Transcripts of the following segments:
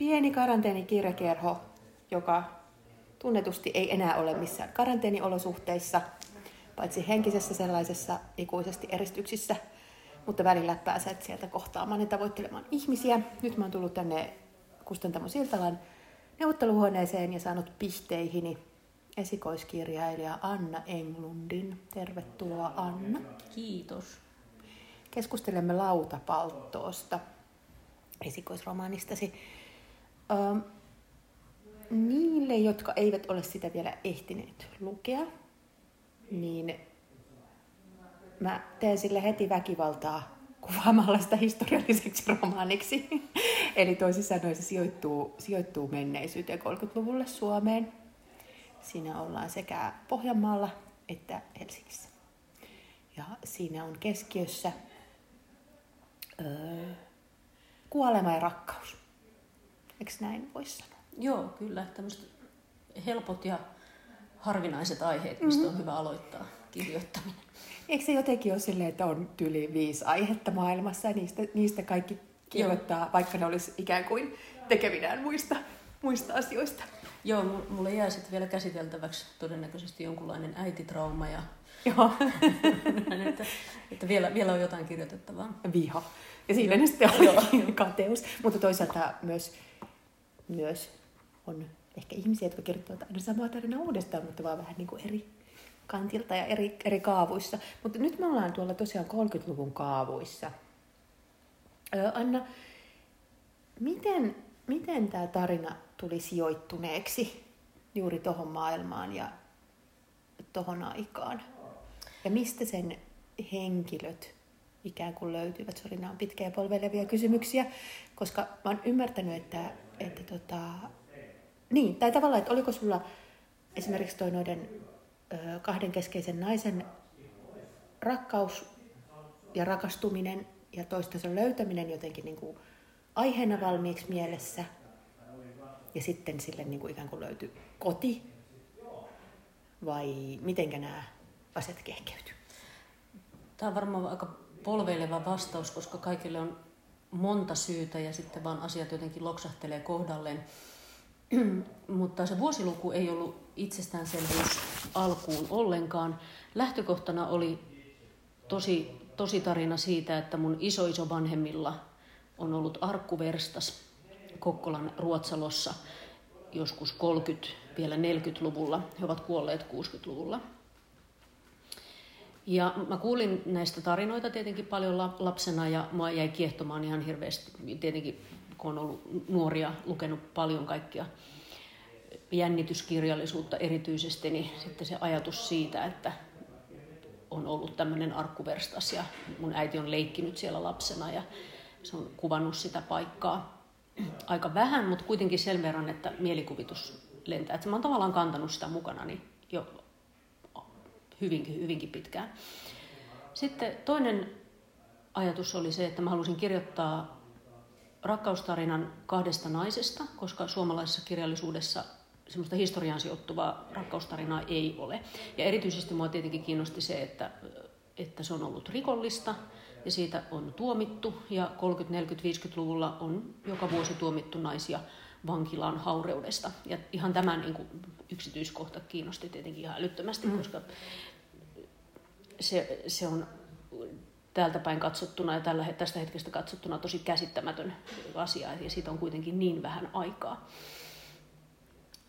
pieni karanteenikirjakerho, joka tunnetusti ei enää ole missään karanteeniolosuhteissa, paitsi henkisessä sellaisessa ikuisesti eristyksissä, mutta välillä pääset sieltä kohtaamaan ja tavoittelemaan ihmisiä. Nyt mä oon tullut tänne Kustantamo Siltalan neuvotteluhuoneeseen ja saanut pisteihini esikoiskirjailija Anna Englundin. Tervetuloa Anna. Kiitos. Keskustelemme lautapalttoosta, esikoisromaanistasi. Öö, niille, jotka eivät ole sitä vielä ehtineet lukea, niin mä teen sille heti väkivaltaa kuvaamalla sitä historialliseksi romaaniksi. Eli toisin sanoen se sijoittuu, sijoittuu menneisyyteen 30-luvulle Suomeen. Siinä ollaan sekä Pohjanmaalla että Helsingissä. Ja siinä on keskiössä öö, kuolema ja rakkaus. Eikö näin voisi sanoa? Joo, kyllä. Tämmöiset helpot ja harvinaiset aiheet, mistä mm-hmm. on hyvä aloittaa kirjoittaminen. Eikö se jotenkin ole silleen, että on yli viisi aihetta maailmassa ja niistä, niistä kaikki kirjoittaa, Joo. vaikka ne olisi ikään kuin tekevinään muista, muista asioista? Joo, mulle jää sitten vielä käsiteltäväksi todennäköisesti jonkunlainen äititrauma ja Joo. että, että vielä, vielä on jotain kirjoitettavaa. Viha. Ja siinä ne sitten on kateus. Mutta toisaalta myös, myös on ehkä ihmisiä, jotka kirjoittavat aina samaa tarinaa uudestaan, mutta vaan vähän niin kuin eri kantilta ja eri, eri kaavuissa. Mutta nyt me ollaan tuolla tosiaan 30-luvun kaavuissa. Öö, Anna, miten, miten tämä tarina tuli sijoittuneeksi juuri tuohon maailmaan ja tuohon aikaan? Ja mistä sen henkilöt ikään kuin löytyvät? Sori, nämä on pitkiä polvelevia kysymyksiä, koska mä oon ymmärtänyt, että, että tota, niin, tai tavallaan, että oliko sulla esimerkiksi toi noiden ö, kahden keskeisen naisen rakkaus ja rakastuminen ja toistensa löytäminen jotenkin niin kuin aiheena valmiiksi mielessä ja sitten sille niin kuin ikään kuin löytyi koti vai mitenkä nämä asiat kehkeytyy? Tämä on varmaan aika polveileva vastaus, koska kaikille on monta syytä ja sitten vaan asiat jotenkin loksahtelee kohdalleen. Mutta se vuosiluku ei ollut itsestäänselvyys alkuun ollenkaan. Lähtökohtana oli tosi, tosi tarina siitä, että mun iso vanhemmilla on ollut arkkuverstas Kokkolan Ruotsalossa joskus 30, vielä 40-luvulla. He ovat kuolleet 60-luvulla. Ja mä kuulin näistä tarinoita tietenkin paljon lapsena ja mua jäi kiehtomaan ihan hirveästi. Tietenkin kun on ollut nuoria, lukenut paljon kaikkia jännityskirjallisuutta erityisesti, niin sitten se ajatus siitä, että on ollut tämmöinen arkkuverstas ja mun äiti on leikkinyt siellä lapsena ja se on kuvannut sitä paikkaa aika vähän, mutta kuitenkin sen verran, että mielikuvitus lentää. Että mä oon tavallaan kantanut sitä mukana niin jo hyvinkin, hyvinkin pitkään. Sitten toinen ajatus oli se, että mä halusin kirjoittaa rakkaustarinan kahdesta naisesta, koska suomalaisessa kirjallisuudessa semmoista historiaan sijoittuvaa rakkaustarinaa ei ole. Ja erityisesti mua tietenkin kiinnosti se, että, että se on ollut rikollista ja siitä on tuomittu. Ja 30-, 40-, 50-luvulla on joka vuosi tuomittu naisia vankilaan haureudesta. Ja ihan tämä niin kuin, yksityiskohta kiinnosti tietenkin ihan älyttömästi, mm. koska se, se on täältä päin katsottuna ja tällä, tästä hetkestä katsottuna tosi käsittämätön asia ja siitä on kuitenkin niin vähän aikaa.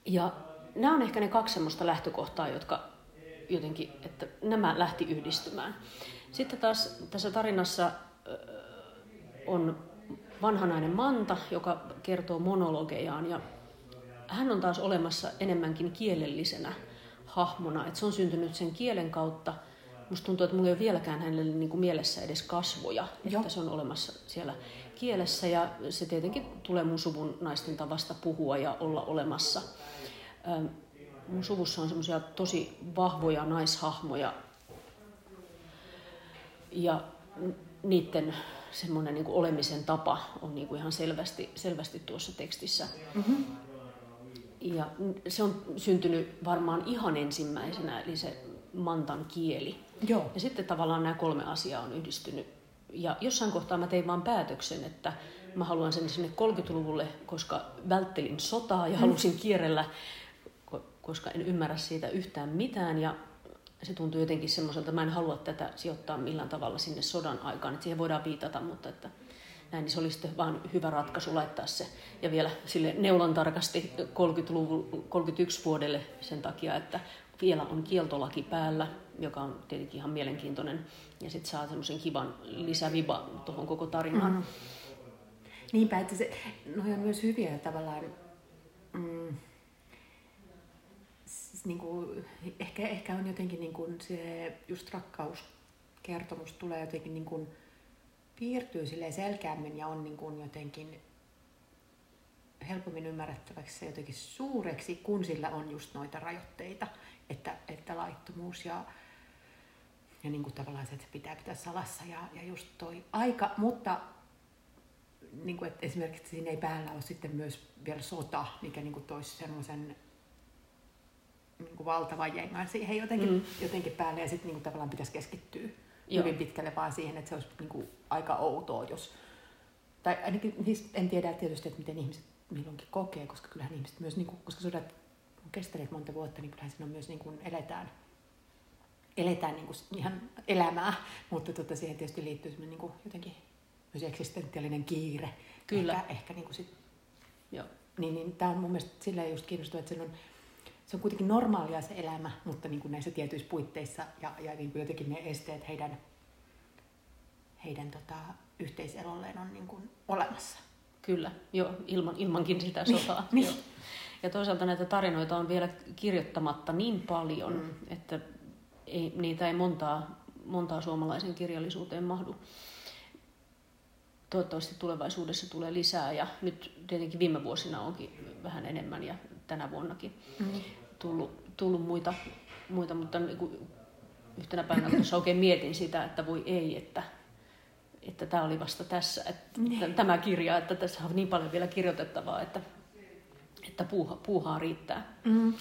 Ja nämä on ehkä ne kaksi semmoista lähtökohtaa, jotka jotenkin, että nämä lähti yhdistymään. Sitten taas tässä tarinassa on vanhanainen Manta, joka kertoo monologejaan ja hän on taas olemassa enemmänkin kielellisenä hahmona. Että se on syntynyt sen kielen kautta – Musta tuntuu, että mulla ei ole vieläkään hänelle niin kuin mielessä edes kasvoja, Joo. että se on olemassa siellä kielessä ja se tietenkin tulee mun suvun naisten tavasta puhua ja olla olemassa. Mun suvussa on semmoisia tosi vahvoja naishahmoja ja niiden semmoinen niin olemisen tapa on niin kuin ihan selvästi, selvästi tuossa tekstissä. Mm-hmm. Ja se on syntynyt varmaan ihan ensimmäisenä, eli se mantan kieli. Joo. Ja sitten tavallaan nämä kolme asiaa on yhdistynyt. Ja jossain kohtaa mä tein vaan päätöksen, että mä haluan sen sinne 30-luvulle, koska välttelin sotaa ja halusin kierrellä, koska en ymmärrä siitä yhtään mitään. Ja se tuntuu jotenkin semmoiselta, mä en halua tätä sijoittaa millään tavalla sinne sodan aikaan, että siihen voidaan viitata, mutta että näin, niin se oli sitten vaan hyvä ratkaisu laittaa se. Ja vielä sille neulan tarkasti 30-luvun, 31 vuodelle sen takia, että vielä on kieltolaki päällä, joka on tietenkin ihan mielenkiintoinen. Ja sitten saa semmoisen kivan lisäviba tuohon koko tarinaan. Mm. Niinpä, että se, no on myös hyviä tavallaan, mm, siis niin kuin, ehkä, ehkä on jotenkin niin kuin se just rakkauskertomus tulee jotenkin niin kuin, piirtyy selkeämmin ja on niin kuin jotenkin helpommin ymmärrettäväksi jotenkin suureksi, kun sillä on just noita rajoitteita, että, että laittomuus ja, ja niin kuin tavallaan se, että se pitää pitää salassa ja, ja just toi aika, mutta niin kuin, että esimerkiksi siinä ei päällä ole sitten myös vielä sota, mikä niin kuin toisi semmoisen niin kuin valtavan jengan siihen jotenkin, mm. jotenkin päälle ja sitten niin kuin tavallaan pitäisi keskittyä Joo. hyvin pitkälle vaan siihen, että se olisi niin kuin aika outoa, jos... Tai ainakin siis en tiedä tietysti, että miten ihmiset milloinkin kokee, koska kyllähän ihmiset myös, niin kuin, koska sodat on kestäneet monta vuotta, niin kyllähän siinä on myös niin kuin eletään, eletään niin kuin ihan elämää, mutta tota, siihen tietysti liittyy niin kuin jotenkin myös eksistentiaalinen kiire. Kyllä. Ehkä, ehkä niin kuin sit, Joo. Niin, niin tämä on mun mielestä silleen just kiinnostava, että se on, se on kuitenkin normaalia se elämä, mutta niin kuin näissä tietyissä puitteissa ja, ja niin kuin jotenkin ne esteet heidän, heidän tota, yhteiselolleen on niin kuin olemassa. Kyllä, jo ilman, ilmankin sitä niin, sotaa. niin. Ja toisaalta näitä tarinoita on vielä kirjoittamatta niin paljon, mm. että ei, niitä ei montaa, montaa suomalaisen kirjallisuuteen mahdu. Toivottavasti tulevaisuudessa tulee lisää ja nyt tietenkin viime vuosina onkin vähän enemmän ja tänä vuonnakin. Mm tullut, tullut muita, muita, mutta niin kuin yhtenä päivänä tuossa oikein mietin sitä, että voi ei, että, että tämä oli vasta tässä, että niin. tämä kirja, että tässä on niin paljon vielä kirjoitettavaa, että, että puuha, puuhaa riittää. Mm.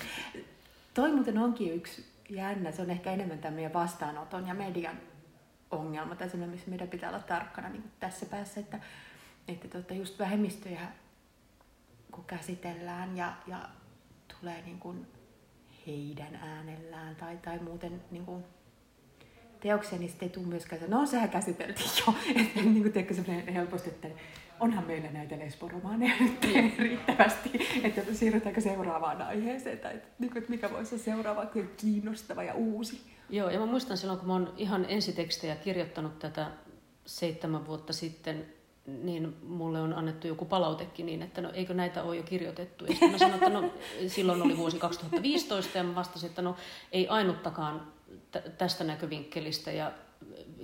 Toi muuten onkin yksi jännä, se on ehkä enemmän tämän meidän vastaanoton ja median ongelma, tai semmoinen, missä meidän pitää olla tarkkana niin tässä päässä, että, että tota, just vähemmistöjä kun käsitellään ja, ja tulee niin kuin heidän äänellään tai, tai muuten niin kuin, teoksia, niin sitten ei tule myöskään, että no sehän käsiteltiin jo. Että niin kuin teekö semmoinen helposti, että onhan meillä näitä lesboromaaneja nyt riittävästi, että siirrytäänkö seuraavaan aiheeseen, tai että, niin kuin, että mikä voisi olla seuraava kiinnostava ja uusi. Joo, ja mä muistan silloin, kun mä oon ihan ensitekstejä kirjoittanut tätä seitsemän vuotta sitten, niin mulle on annettu joku palautekin niin, että no eikö näitä ole jo kirjoitettu. Ja mä sanoin, että no silloin oli vuosi 2015 ja mä vastasin, että no ei ainuttakaan tästä näkövinkkelistä ja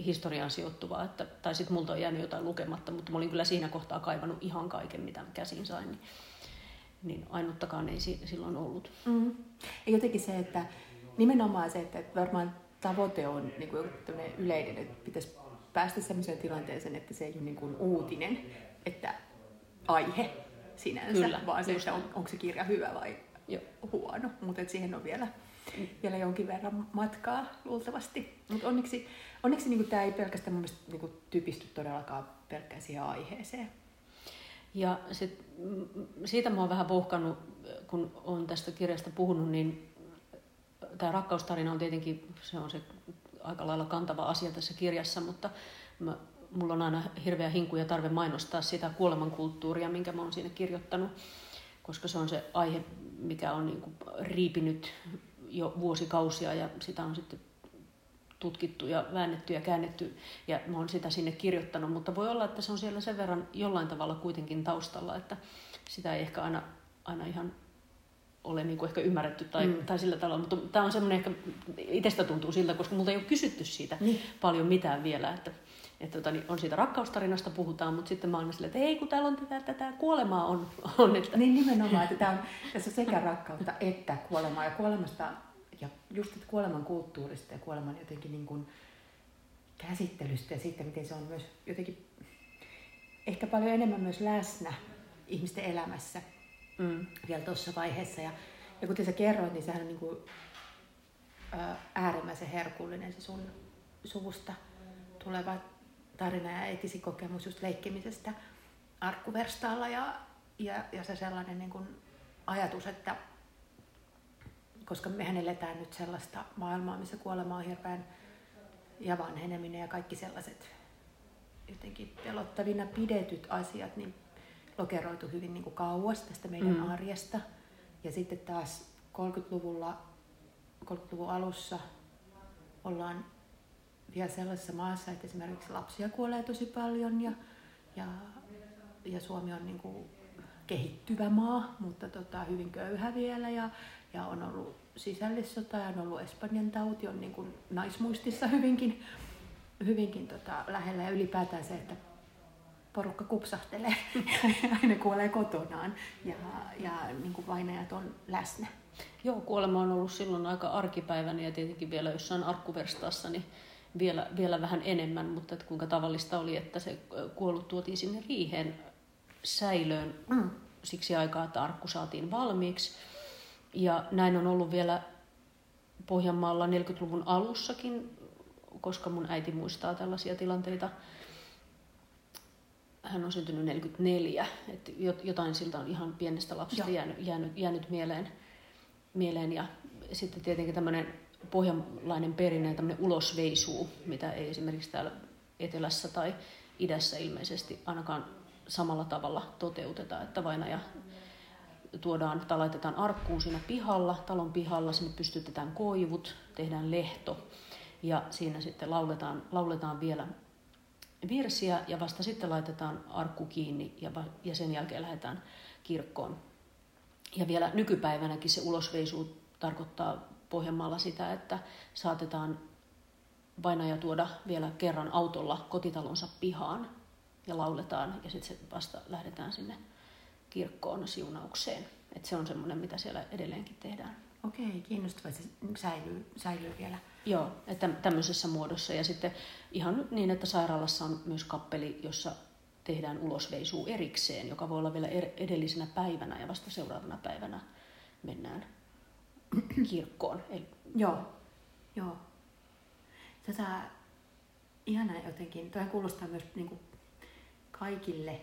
historiaan sijoittuvaa, että, tai sitten multa on jäänyt jotain lukematta, mutta mä olin kyllä siinä kohtaa kaivannut ihan kaiken, mitä käsin sain, niin, niin ainuttakaan ei silloin ollut. Mm. Ja jotenkin se, että nimenomaan se, että varmaan tavoite on niin kuin yleinen, että pitäisi päästä sellaiseen tilanteeseen, että se ei ole niin kuin uutinen, että aihe sinänsä, Kyllä, vaan se, että on, onko se kirja hyvä vai Joo. huono. Mutta siihen on vielä. Vielä jonkin verran matkaa luultavasti. Mutta onneksi, onneksi niin tämä ei pelkästään mun mielestä niin typisty todellakaan pelkkään siihen aiheeseen. Ja sit, siitä mä oon vähän vouhkannut, kun on tästä kirjasta puhunut, niin tämä rakkaustarina on tietenkin se, on se aika lailla kantava asia tässä kirjassa, mutta mä, mulla on aina hirveä hinku ja tarve mainostaa sitä kuolemankulttuuria, minkä mä oon siinä kirjoittanut, koska se on se aihe, mikä on niin kuin riipinyt jo vuosikausia ja sitä on sitten tutkittu ja väännetty ja käännetty ja mä oon sitä sinne kirjoittanut, mutta voi olla, että se on siellä sen verran jollain tavalla kuitenkin taustalla, että sitä ei ehkä aina, aina ihan ole niin kuin ehkä ymmärretty tai, mm. tai sillä tavalla, mutta tämä on semmoinen ehkä, itsestä tuntuu siltä, koska multa ei ole kysytty siitä niin. paljon mitään vielä, että, että tota, niin on siitä rakkaustarinasta puhutaan, mutta sitten mä silleen, että ei kun täällä on tätä, tätä kuolemaa on. on että... Niin nimenomaan, että tämä on, tässä on sekä rakkautta että kuolemaa ja kuolemasta ja just että kuoleman kulttuurista ja kuoleman jotenkin niin kuin käsittelystä ja siitä, miten se on myös jotenkin ehkä paljon enemmän myös läsnä ihmisten elämässä mm. vielä tuossa vaiheessa. Ja, ja kuten sä kerroit, niin sehän on niin kuin, ä, äärimmäisen herkullinen se sun suvusta tuleva tarina ja etisi kokemus just leikkimisestä arkkuverstaalla ja, ja, ja se sellainen niin kuin ajatus, että koska mehän eletään nyt sellaista maailmaa, missä kuolema on hirveän ja vanheneminen ja kaikki sellaiset jotenkin pelottavina pidetyt asiat, niin lokeroitu hyvin niin kuin kauas tästä meidän mm. arjesta. Ja sitten taas 30-luvulla, 30-luvun alussa ollaan vielä sellaisessa maassa, että esimerkiksi lapsia kuolee tosi paljon ja, ja, ja Suomi on niin kuin kehittyvä maa, mutta tota, hyvin köyhä vielä ja, ja on ollut sisällissota ja on ollut Espanjan tauti, on niin kuin naismuistissa hyvinkin, hyvinkin tota, lähellä ja ylipäätään se, että porukka kupsahtelee ja aina kuolee kotonaan ja, ja niin kuin vainajat on läsnä. Joo, kuolema on ollut silloin aika arkipäiväinen ja tietenkin vielä jossain arkkuverstaassa niin vielä, vielä vähän enemmän, mutta että kuinka tavallista oli, että se kuollut tuotiin sinne riiheen säilöön mm. siksi aikaa, että arkku saatiin valmiiksi. Ja näin on ollut vielä Pohjanmaalla 40-luvun alussakin, koska mun äiti muistaa tällaisia tilanteita. Hän on syntynyt 44, että jotain siltä on ihan pienestä lapsesta jäänyt, jäänyt, jäänyt mieleen, mieleen. Ja sitten tietenkin tämmöinen pohjanlainen perinne, tämmöinen ulosveisuu, mitä ei esimerkiksi täällä etelässä tai idässä ilmeisesti ainakaan samalla tavalla toteuteta, että vainaja tuodaan tai laitetaan arkkuun siinä pihalla, talon pihalla, sinne pystytetään koivut, tehdään lehto ja siinä sitten lauletaan, lauletaan vielä virsiä ja vasta sitten laitetaan arkku kiinni ja, ja sen jälkeen lähdetään kirkkoon. Ja vielä nykypäivänäkin se ulosveisu tarkoittaa Pohjanmaalla sitä, että saatetaan vainaja tuoda vielä kerran autolla kotitalonsa pihaan ja lauletaan ja sitten vasta lähdetään sinne kirkkoon siunaukseen. Et se on semmoinen, mitä siellä edelleenkin tehdään. Okei, kiinnostavaa. Se säilyy, säilyy vielä. Joo, että tämmöisessä muodossa. Ja sitten ihan niin, että sairaalassa on myös kappeli, jossa tehdään ulosveisuu erikseen, joka voi olla vielä er-, edellisenä päivänä ja vasta seuraavana päivänä mennään kirkkoon. Eli... Joo, joo. Tätä ihana jotenkin, toi kuulostaa myös niin kuin kaikille,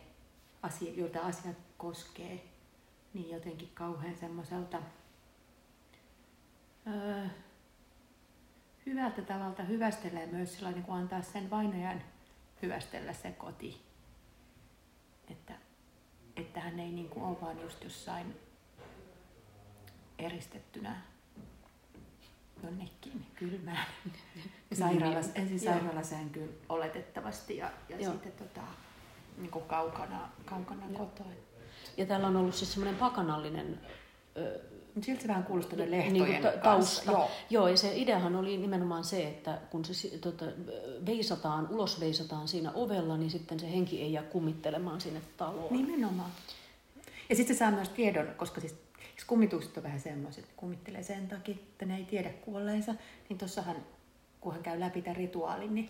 asia, joita asiat koskee, niin jotenkin kauhean semmoiselta öö, hyvältä tavalta hyvästelee myös sillä niin kuin antaa sen vainajan hyvästellä se koti. Että, että hän ei niin kuin ole vaan just jossain eristettynä jonnekin kylmään sairaalas, ensin sairaalasänkyyn oletettavasti ja, ja sitten tota, niin kuin kaukana, kaukana kotoa. Ja täällä on ollut siis semmoinen pakanallinen Siltä se vähän kuulostaa niin, lehtojen niin ta- tausta. Joo. Joo, ja se ideahan oli nimenomaan se, että kun se tota, veisataan, ulos veisataan siinä ovella, niin sitten se henki ei jää kummittelemaan sinne taloon. Nimenomaan. Ja sitten se saa myös tiedon, koska siis, siis kummitukset on vähän semmoiset, että kummittelee sen takia, että ne ei tiedä kuolleensa, niin tuossahan, kun hän käy läpi tämän rituaalin, niin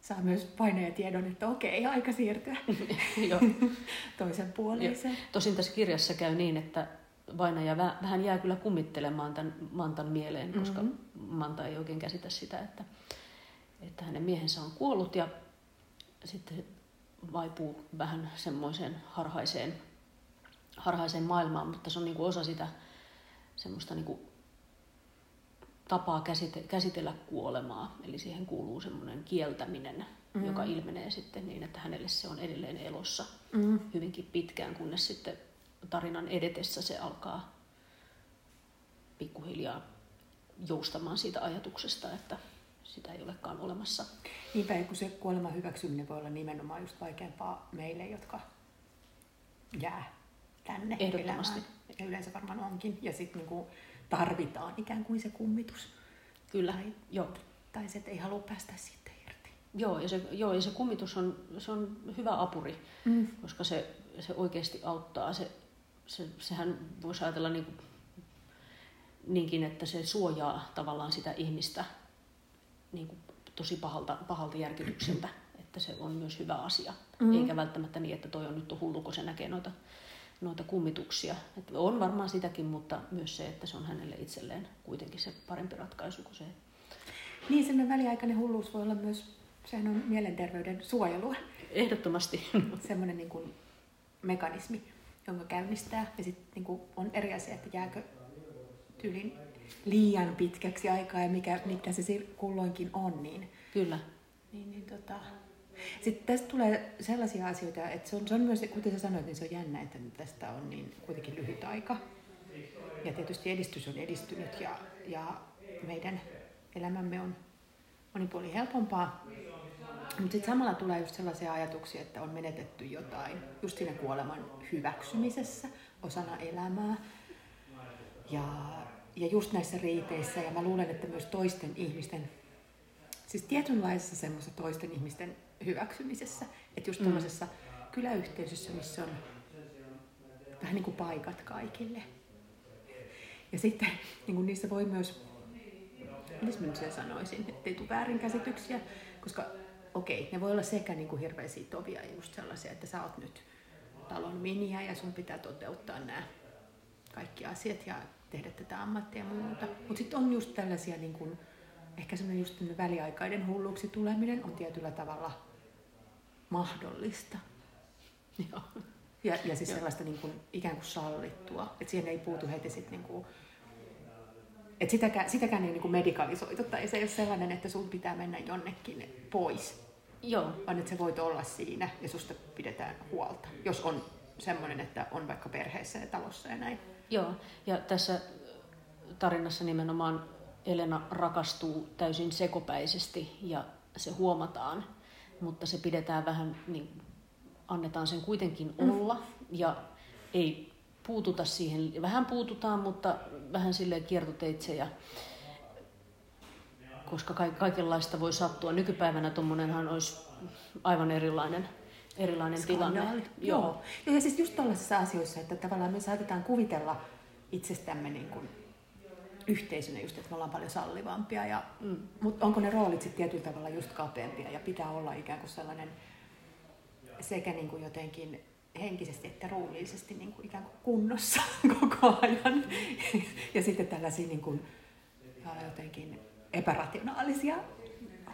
saa myös paineen tiedon, että okei, aika siirtyä toisen puoleiseen. Tosin tässä kirjassa käy niin, että vainaja vähän jää kyllä kummittelemaan tämän Mantan mieleen, koska mm-hmm. Manta ei oikein käsitä sitä, että, että hänen miehensä on kuollut ja sitten vaipuu vähän semmoiseen harhaiseen, harhaiseen maailmaan, mutta se on niin kuin osa sitä semmoista niin kuin tapaa käsite, käsitellä kuolemaa. Eli siihen kuuluu semmoinen kieltäminen, mm. joka ilmenee sitten niin, että hänelle se on edelleen elossa mm. hyvinkin pitkään, kunnes sitten tarinan edetessä se alkaa pikkuhiljaa joustamaan siitä ajatuksesta, että sitä ei olekaan olemassa. Niinpä, kun se kuoleman hyväksyminen voi olla nimenomaan just vaikeampaa meille, jotka jää tänne Ehdottomasti. Elämään. Ja yleensä varmaan onkin. Ja sitten niinku tarvitaan ikään kuin se kummitus. Kyllä, tai, joo. Tai se, että ei halua päästä siitä irti. Joo, ja se, joo, ja se kummitus on, se on hyvä apuri, mm. koska se, se oikeasti auttaa. Se, se, sehän voisi ajatella niin kuin, niinkin, että se suojaa tavallaan sitä ihmistä niin kuin tosi pahalta, pahalta järkytykseltä, että se on myös hyvä asia. Mm. Eikä välttämättä niin, että toi on nyt hullu, kun se näkee noita noita kummituksia. Et on varmaan sitäkin, mutta myös se, että se on hänelle itselleen kuitenkin se parempi ratkaisu kuin se. Niin, semmoinen väliaikainen hulluus voi olla myös, sehän on mielenterveyden suojelua. Ehdottomasti. Semmoinen niin kuin mekanismi, jonka käynnistää. Ja sitten niin on eri asia, että jääkö tyylin liian pitkäksi aikaa ja mikä, mitä se kulloinkin on. Niin, Kyllä. Niin, niin tota, sitten tästä tulee sellaisia asioita, että se on, se on myös, kuten sä sanoit, niin se on jännä, että tästä on niin kuitenkin lyhyt aika. Ja tietysti edistys on edistynyt ja, ja meidän elämämme on monin puolin helpompaa. Mutta sitten samalla tulee just sellaisia ajatuksia, että on menetetty jotain just siinä kuoleman hyväksymisessä osana elämää. Ja, ja just näissä riiteissä, ja mä luulen, että myös toisten ihmisten, siis tietynlaisessa semmoisessa toisten ihmisten hyväksymisessä. Että just mm. kyläyhteisössä, missä on vähän niin kuin paikat kaikille. Ja sitten niin kuin niissä voi myös, miten mä sen sanoisin, ettei tule väärinkäsityksiä, koska okei, okay, ne voi olla sekä niin kuin hirveän sitovia ja just sellaisia, että sä oot nyt talon miniä ja sun pitää toteuttaa nämä kaikki asiat ja tehdä tätä ammattia ja muuta. Mutta sitten on just tällaisia, niin kuin, ehkä semmoinen just väliaikainen hulluksi tuleminen on tietyllä tavalla mahdollista. Joo. Ja, ja siis sellaista niin kuin, ikään kuin sallittua, että siihen ei puutu heti sitten niin kuin, että sitäkään, sitäkään ei niin kuin medikalisoitu tai se ei ole sellainen, että sun pitää mennä jonnekin pois. Joo. Vaan että sä voit olla siinä ja susta pidetään huolta, jos on semmoinen, että on vaikka perheessä ja talossa ja näin. Joo, ja tässä tarinassa nimenomaan Elena rakastuu täysin sekopäisesti ja se huomataan mutta se pidetään vähän, niin annetaan sen kuitenkin mm. olla mm. ja ei puututa siihen, vähän puututaan, mutta vähän silleen kiertoteitse ja koska kaikenlaista voi sattua. Nykypäivänä tuommoinenhan olisi aivan erilainen, erilainen tilanne. Joo. Joo. Ja siis just tällaisissa asioissa, että tavallaan me saatetaan kuvitella itsestämme niin kuin yhteisönä just, että me ollaan paljon sallivampia. Ja, mm. Mutta onko ne roolit sitten tietyllä tavalla just kapeampia ja pitää olla ikään kuin sellainen sekä niin kuin jotenkin henkisesti että ruumiillisesti niin kuin ikään kuin kunnossa koko ajan. ja sitten tällaisia niin kuin, jotenkin epärationaalisia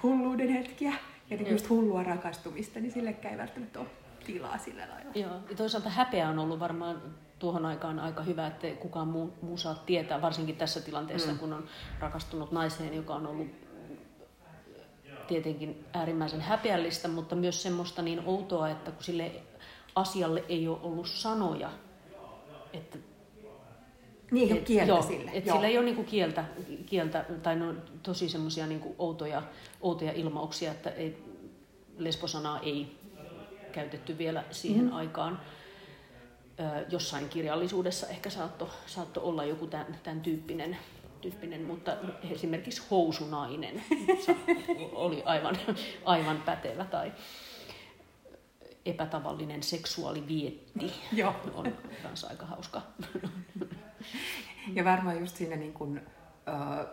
hulluuden hetkiä ja niin just hullua rakastumista, niin sillekään ei välttämättä ole tilaa sillä lailla. Joo, ja toisaalta häpeä on ollut varmaan tuohon aikaan aika hyvä, että kukaan muu, muu saa tietää, varsinkin tässä tilanteessa, mm. kun on rakastunut naiseen, joka on ollut tietenkin äärimmäisen häpeällistä, mutta myös semmoista niin outoa, että kun sille asialle ei ole ollut sanoja, että niin, ole kieltä joo, sille. Että sillä ei ole niinku kieltä, kieltä, tai no, tosi semmoisia niinku outoja, outoja ilmauksia, että ei, lesbosanaa ei käytetty vielä siihen mm. aikaan jossain kirjallisuudessa ehkä saatto, saatto olla joku tämän, tämän tyyppinen, tyyppinen, mutta esimerkiksi housunainen oli aivan, aivan pätevä tai epätavallinen seksuaalivietti Joo. on myös aika hauska. Ja varmaan just siinä niin kuin, äh,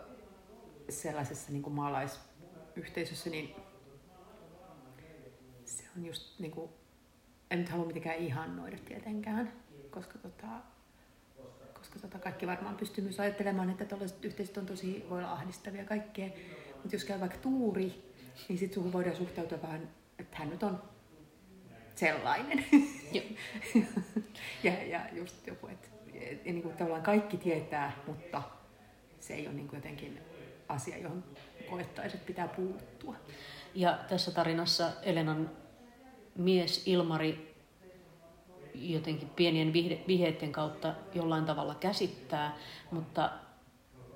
sellaisessa niin kuin maalaisyhteisössä, niin se on just niin kuin en nyt halua mitenkään ihannoida tietenkään, koska, tota, koska tota kaikki varmaan pystyy myös ajattelemaan, että tällaiset yhteisöt on tosi, voi olla ahdistavia kaikkea. Mutta jos käy vaikka tuuri, niin sitten suhun voidaan suhtautua vähän, että hän nyt on sellainen. ja, ja just joku, että et, niin kuin tavallaan kaikki tietää, mutta se ei ole niin kuin jotenkin asia, johon koettaisiin, että pitää puuttua. Ja tässä tarinassa Elenan mies Ilmari jotenkin pienien vihjeiden kautta jollain tavalla käsittää, mutta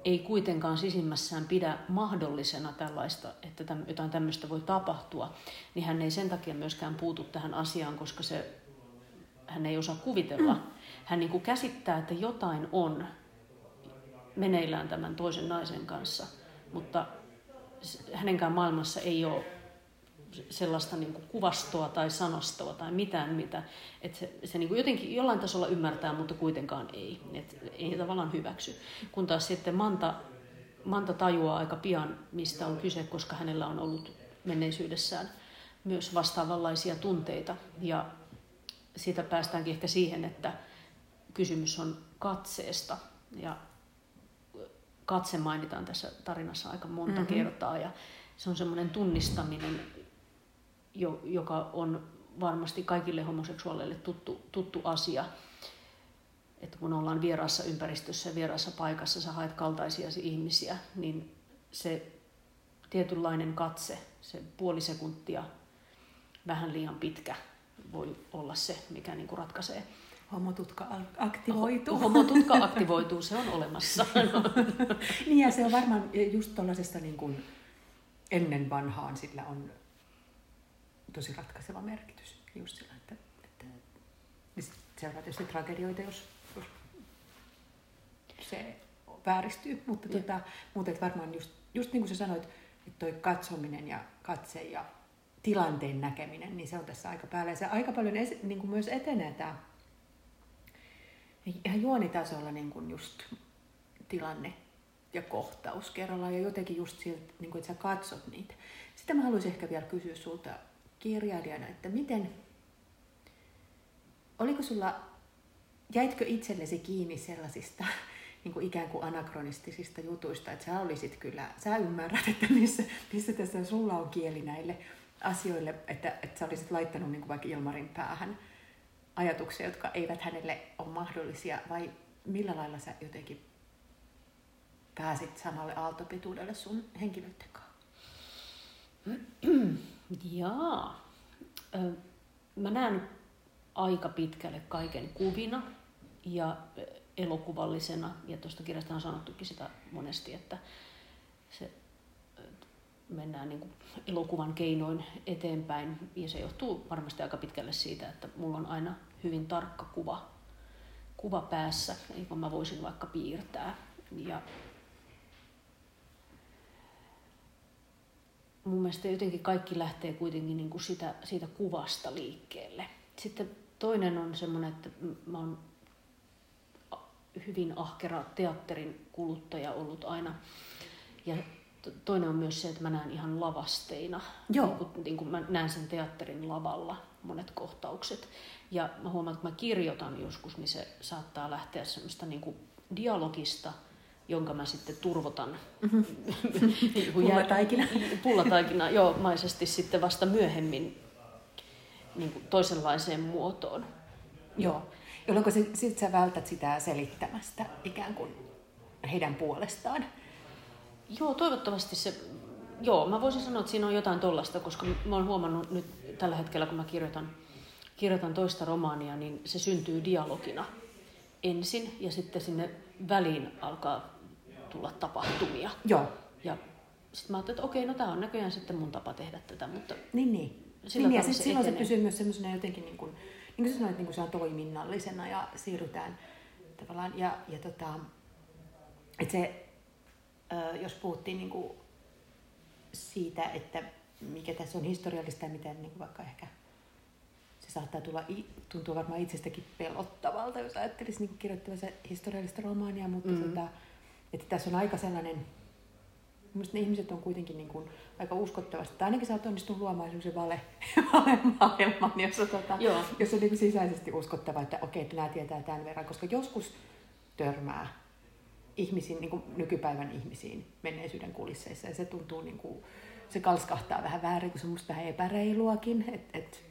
ei kuitenkaan sisimmässään pidä mahdollisena tällaista, että jotain tämmöistä voi tapahtua, niin hän ei sen takia myöskään puutu tähän asiaan, koska se, hän ei osaa kuvitella. Hän niin kuin käsittää, että jotain on meneillään tämän toisen naisen kanssa, mutta hänenkään maailmassa ei ole sellaista niin kuin kuvastoa tai sanastoa tai mitään, mitä että se, se niin kuin jotenkin jollain tasolla ymmärtää, mutta kuitenkaan ei. Et ei tavallaan hyväksy. Kun taas sitten Manta, Manta tajuaa aika pian, mistä on kyse, koska hänellä on ollut menneisyydessään myös vastaavanlaisia tunteita. Ja siitä päästäänkin ehkä siihen, että kysymys on katseesta. Ja katse mainitaan tässä tarinassa aika monta mm-hmm. kertaa. Ja se on semmoinen tunnistaminen, jo, joka on varmasti kaikille homoseksuaaleille tuttu, tuttu asia, että kun ollaan vieraassa ympäristössä ja vieraassa paikassa, sä haet kaltaisiasi ihmisiä, niin se tietynlainen katse, se puoli sekuntia, vähän liian pitkä, voi olla se, mikä niin kuin ratkaisee. Homotutka aktivoituu. Homotutka aktivoituu, se on olemassa. niin ja se on varmaan just tuollaisessa niin kuin ennen vanhaan sillä on tosi ratkaiseva merkitys. Just sillä, että, että seuraa tietysti tragedioita, jos, jos se vääristyy, mutta, tuota, mutta että varmaan just, just niin kuin sä sanoit, että toi katsominen ja katse ja tilanteen näkeminen, niin se on tässä aika päällä. Ja se aika paljon es, niin kuin myös etenee tämä ihan juonitasolla niin kuin just tilanne ja kohtaus kerrallaan ja jotenkin just siltä, niin kuin, että sä katsot niitä. Sitten mä haluaisin ehkä vielä kysyä sulta kirjailijana, että miten, oliko sulla, jäitkö itsellesi kiinni sellaisista niin kuin ikään kuin anakronistisista jutuista, että sä olisit kyllä, sä ymmärrät, että missä, missä tässä sulla on kieli näille asioille, että, että sä olisit laittanut niin kuin vaikka Ilmarin päähän ajatuksia, jotka eivät hänelle ole mahdollisia, vai millä lailla sä jotenkin pääsit samalle aaltopituudelle sun henkilöiden kanssa? Jaa. Mä näen aika pitkälle kaiken kuvina ja elokuvallisena, ja tuosta kirjasta on sanottukin sitä monesti, että se mennään niin elokuvan keinoin eteenpäin, ja se johtuu varmasti aika pitkälle siitä, että mulla on aina hyvin tarkka kuva, kuva päässä, jonka mä voisin vaikka piirtää. Ja mun mielestä jotenkin kaikki lähtee kuitenkin niin kuin sitä, siitä kuvasta liikkeelle. Sitten toinen on semmoinen, että mä oon hyvin ahkera teatterin kuluttaja ollut aina. Ja toinen on myös se, että mä näen ihan lavasteina. Joo. Niin kuin, niin kuin mä näen sen teatterin lavalla monet kohtaukset. Ja mä huomaan, että mä kirjoitan joskus, niin se saattaa lähteä semmoista niin kuin dialogista, jonka mä sitten turvotan mm-hmm. niin pullataikina. pullataikina joo, maisesti sitten vasta myöhemmin niin kuin toisenlaiseen muotoon. Joo, jolloin sitten sä vältät sitä selittämästä ikään kuin heidän puolestaan. Joo, toivottavasti se, joo, mä voisin sanoa, että siinä on jotain tollasta, koska mä oon huomannut nyt tällä hetkellä, kun mä kirjoitan, kirjoitan toista romaania, niin se syntyy dialogina ensin ja sitten sinne väliin alkaa tulla tapahtumia. Joo. Ja sitten mä ajattelin, että okei, no tämä on näköjään sitten mun tapa tehdä tätä, mutta niin, niin. Sillä niin, ja sitten silloin se pysyy myös semmoisena jotenkin, niin kuin, niin kuin sä sanoit, niin kuin se on toiminnallisena ja siirrytään tavallaan. Ja, ja tota, että se, jos puhuttiin niin kuin siitä, että mikä tässä on historiallista ja miten niin kuin vaikka ehkä se saattaa tulla, tuntua varmaan itsestäkin pelottavalta, jos ajattelisi niin kirjoittavansa historiallista romaania, mutta mm-hmm. tota, että tässä on aika sellainen, Mielestäni ne ihmiset on kuitenkin niin kuin aika uskottavasti, tai ainakin sä oot onnistunut luomaan sellaisen vale, valemaailman, jossa, tota, jossa on niin sisäisesti uskottava, että okei, että nämä tietää tämän verran, koska joskus törmää ihmisiin, niin kuin nykypäivän ihmisiin menneisyyden kulisseissa, ja se tuntuu, niin kuin, se kalskahtaa vähän väärin, kun se on musta vähän epäreiluakin, että et,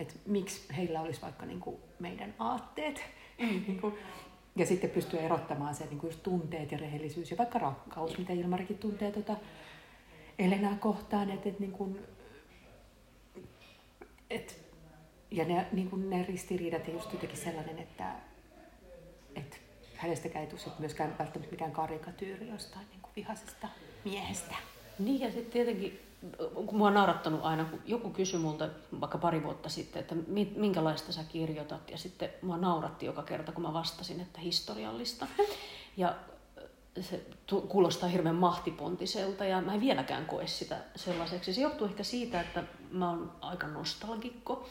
et, miksi heillä olisi vaikka niin kuin meidän aatteet. Mm. niin kuin, ja sitten pystyy erottamaan sen niin kuin just tunteet ja rehellisyys ja vaikka rakkaus, mitä Ilmarikin tuntee tuota Elenaa kohtaan. Et, et, niin kuin, et, ja ne, niin kuin ne ristiriidat ja just jotenkin sellainen, että et hänestäkään ei tule myöskään välttämättä mikään karikatyyri jostain niin kuin vihaisesta miehestä. Niin ja sitten tietenkin kun mua on naurattanut aina, kun joku kysyi multa vaikka pari vuotta sitten, että minkälaista sä kirjoitat, ja sitten mua nauratti joka kerta, kun mä vastasin, että historiallista. Ja se kuulostaa hirveän mahtipontiselta, ja mä en vieläkään koe sitä sellaiseksi. Se johtuu ehkä siitä, että mä oon aika nostalgikko,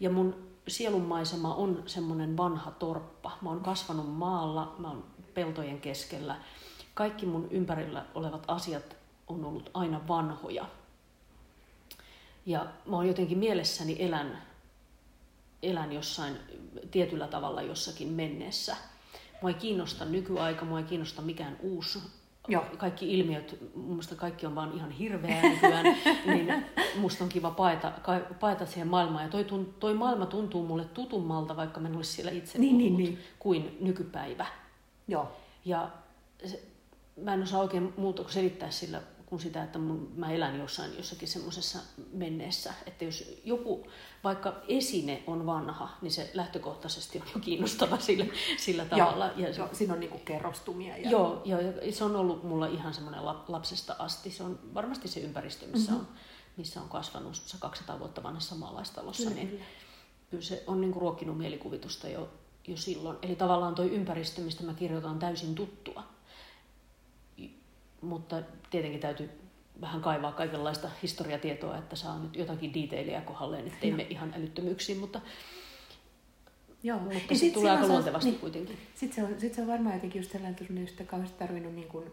ja mun sielunmaisema on semmoinen vanha torppa. Mä oon kasvanut maalla, mä oon peltojen keskellä. Kaikki mun ympärillä olevat asiat on ollut aina vanhoja. Ja mä oon jotenkin mielessäni elän, elän jossain tietyllä tavalla jossakin menneessä. Mua ei kiinnosta nykyaika, mua ei kiinnosta mikään uusi Joo. kaikki ilmiöt, musta kaikki on vaan ihan hirveää nykyään, niin musta on kiva paeta, paeta siihen maailmaan. Ja toi, toi maailma tuntuu mulle tutummalta, vaikka mä en olisi siellä itse Niin, niin, niin. kuin nykypäivä. Joo. Ja se, mä en osaa oikein muuta kuin selittää sillä kuin sitä, että mä elän jossain jossakin semmoisessa menneessä. Että jos joku, vaikka esine on vanha, niin se lähtökohtaisesti on jo kiinnostava sillä, sillä tavalla. Joo. Ja se, Joo. Siinä on niinku kerrostumia. Ja... Joo, joo, se on ollut mulla ihan semmoinen lap- lapsesta asti. Se on varmasti se ympäristö, missä, mm-hmm. on, missä on kasvanut se 200 vuotta vanhassa maalaistalossa. Kyllä, niin kyllä. kyllä se on niin kuin ruokkinut mielikuvitusta jo, jo silloin. Eli tavallaan tuo ympäristö, mistä mä kirjoitan, on täysin tuttua. Mutta tietenkin täytyy vähän kaivaa kaikenlaista historiatietoa, että saa nyt jotakin detailia kohdalleen, ettei Joo. me ihan älyttömyyksiin, mutta, Joo. mutta Ja se tulee aika luontevasti niin. kuitenkin. Sitten se, on, sit se on varmaan jotenkin just sellainen, että sun ei sitä kauheasti tarvinnut niin kuin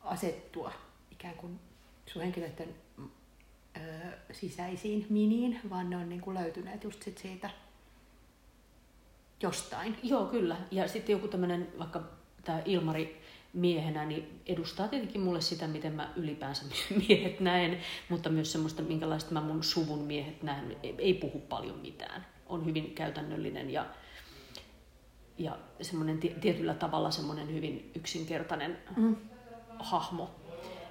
asettua ikään kuin sun henkilöiden ö, sisäisiin miniin, vaan ne on niin kuin löytyneet just sit siitä jostain. Joo, kyllä. Ja sitten joku tämmöinen, vaikka tämä Ilmari miehenä, niin edustaa tietenkin mulle sitä, miten mä ylipäänsä miehet näen, mutta myös semmoista, minkälaista mä mun suvun miehet näen. Ei- puhu paljon mitään. On hyvin käytännöllinen ja, ja semmoinen ti- tietyllä tavalla semmoinen hyvin yksinkertainen Mm. hahmo.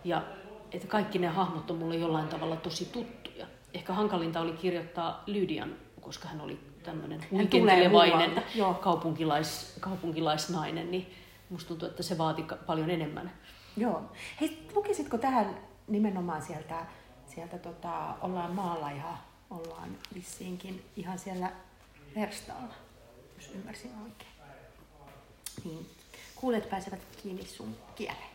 Ja että kaikki ne hahmot on mulle jollain tavalla tosi tuttuja. Ehkä hankalinta oli kirjoittaa Lydian, koska hän oli tämmöinen huikentelevainen kaupunkilais, kaupunkilaisnainen, niin musta tuntuu, että se vaati paljon enemmän. Joo. Hei, lukisitko tähän nimenomaan sieltä, sieltä tota, ollaan maalla ja ollaan vissiinkin ihan siellä verstaalla, jos ymmärsin oikein. Niin, kuulijat pääsevät kiinni sun kieleen.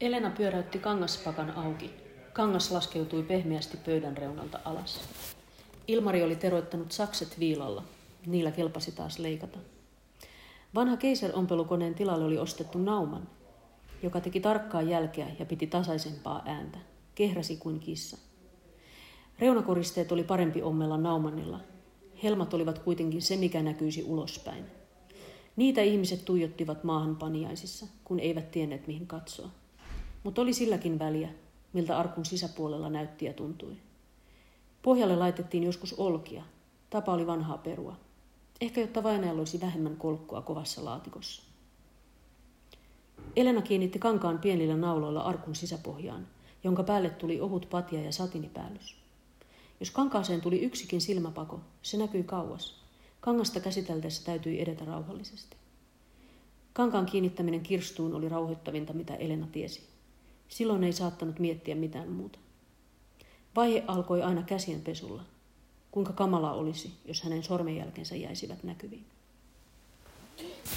Elena pyöräytti kangaspakan auki. Kangas laskeutui pehmeästi pöydän reunalta alas. Ilmari oli teroittanut sakset viilalla. Niillä kelpasi taas leikata. Vanha keisaronpelukoneen tilalle oli ostettu nauman, joka teki tarkkaa jälkeä ja piti tasaisempaa ääntä. Kehräsi kuin kissa. Reunakoristeet oli parempi ommella naumannilla. Helmat olivat kuitenkin se, mikä näkyisi ulospäin. Niitä ihmiset tuijottivat maahan paniaisissa, kun eivät tienneet mihin katsoa. Mutta oli silläkin väliä, miltä arkun sisäpuolella näytti ja tuntui. Pohjalle laitettiin joskus olkia. Tapa oli vanhaa perua. Ehkä jotta vainajalla olisi vähemmän kolkkoa kovassa laatikossa. Elena kiinnitti kankaan pienillä nauloilla arkun sisäpohjaan, jonka päälle tuli ohut patja ja satinipäällys. Jos kankaaseen tuli yksikin silmäpako, se näkyi kauas. Kangasta käsiteltäessä täytyi edetä rauhallisesti. Kankaan kiinnittäminen kirstuun oli rauhoittavinta, mitä Elena tiesi. Silloin ei saattanut miettiä mitään muuta. Vaihe alkoi aina käsien pesulla. Kuinka kamalaa olisi, jos hänen sormenjälkensä jäisivät näkyviin.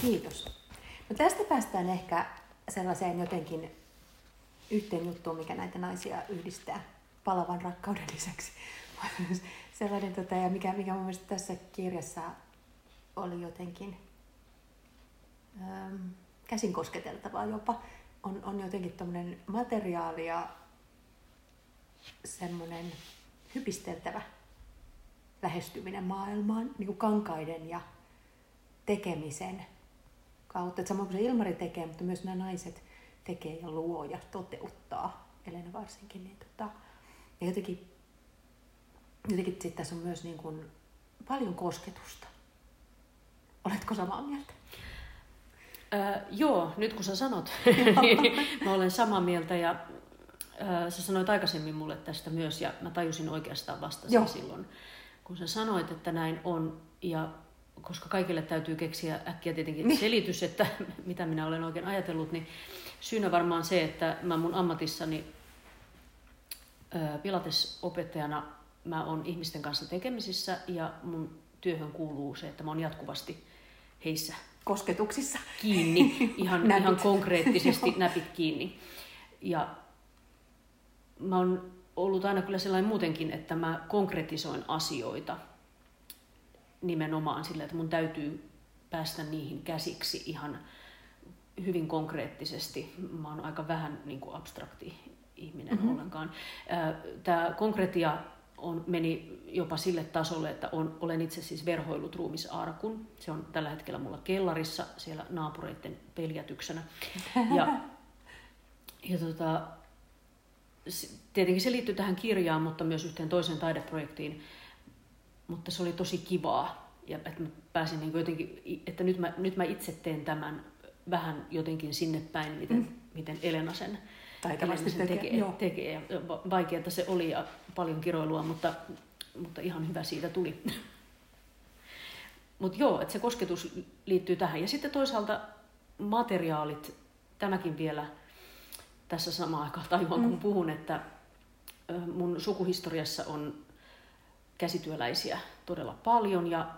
Kiitos. No tästä päästään ehkä sellaiseen jotenkin yhteen juttuun, mikä näitä naisia yhdistää palavan rakkauden lisäksi. Sellainen, tota, ja mikä, mikä mun mielestä tässä kirjassa oli jotenkin ähm, käsin kosketeltavaa jopa, on, on jotenkin tämmöinen materiaali ja semmoinen hypisteltävä lähestyminen maailmaan, niin kuin kankaiden ja tekemisen kautta. Että samoin kuin se Ilmari tekee, mutta myös nämä naiset tekee ja luo ja toteuttaa, Elena varsinkin. Niin tota, ja jotenkin, jotenkin sit tässä on myös niin kuin paljon kosketusta. Oletko samaa mieltä? Äh, joo, nyt kun sä sanot, niin mä olen samaa mieltä ja äh, sä sanoit aikaisemmin mulle tästä myös ja mä tajusin oikeastaan vasta sen silloin, kun sä sanoit, että näin on ja koska kaikille täytyy keksiä äkkiä tietenkin Niin. selitys, että mitä minä olen oikein ajatellut, niin syynä varmaan se, että mä mun ammatissani pilatesopettajana mä oon ihmisten kanssa tekemisissä ja mun työhön kuuluu se, että mä oon jatkuvasti heissä Kosketuksissa. kiinni, ihan, Näpit. ihan konkreettisesti näpit kiinni. Ja mä oon ollut aina kyllä sellainen muutenkin, että mä konkretisoin asioita nimenomaan sillä, että mun täytyy päästä niihin käsiksi ihan hyvin konkreettisesti. Mä oon aika vähän niin kuin abstrakti ihminen mm-hmm. ollenkaan. Tämä konkretia on, meni jopa sille tasolle, että on, olen itse siis verhoillut ruumisarkun. Se on tällä hetkellä mulla kellarissa siellä naapureiden peljätyksenä. Ja, ja tota, tietenkin se liittyy tähän kirjaan, mutta myös yhteen toiseen taideprojektiin. Mutta se oli tosi kivaa. Ja että mä pääsin niin jotenkin, että nyt mä, nyt mä itse teen tämän vähän jotenkin sinne päin, miten, mm. miten Elena sen, Taitavasti Elena sen tekee. tekee. tekee. Vaikeaa se oli ja paljon kiroilua, mutta, mutta ihan hyvä siitä tuli. mutta joo, että se kosketus liittyy tähän. Ja sitten toisaalta materiaalit, tämäkin vielä tässä samaan aikaan tajuan, kun mm. puhun, että mun sukuhistoriassa on käsityöläisiä todella paljon ja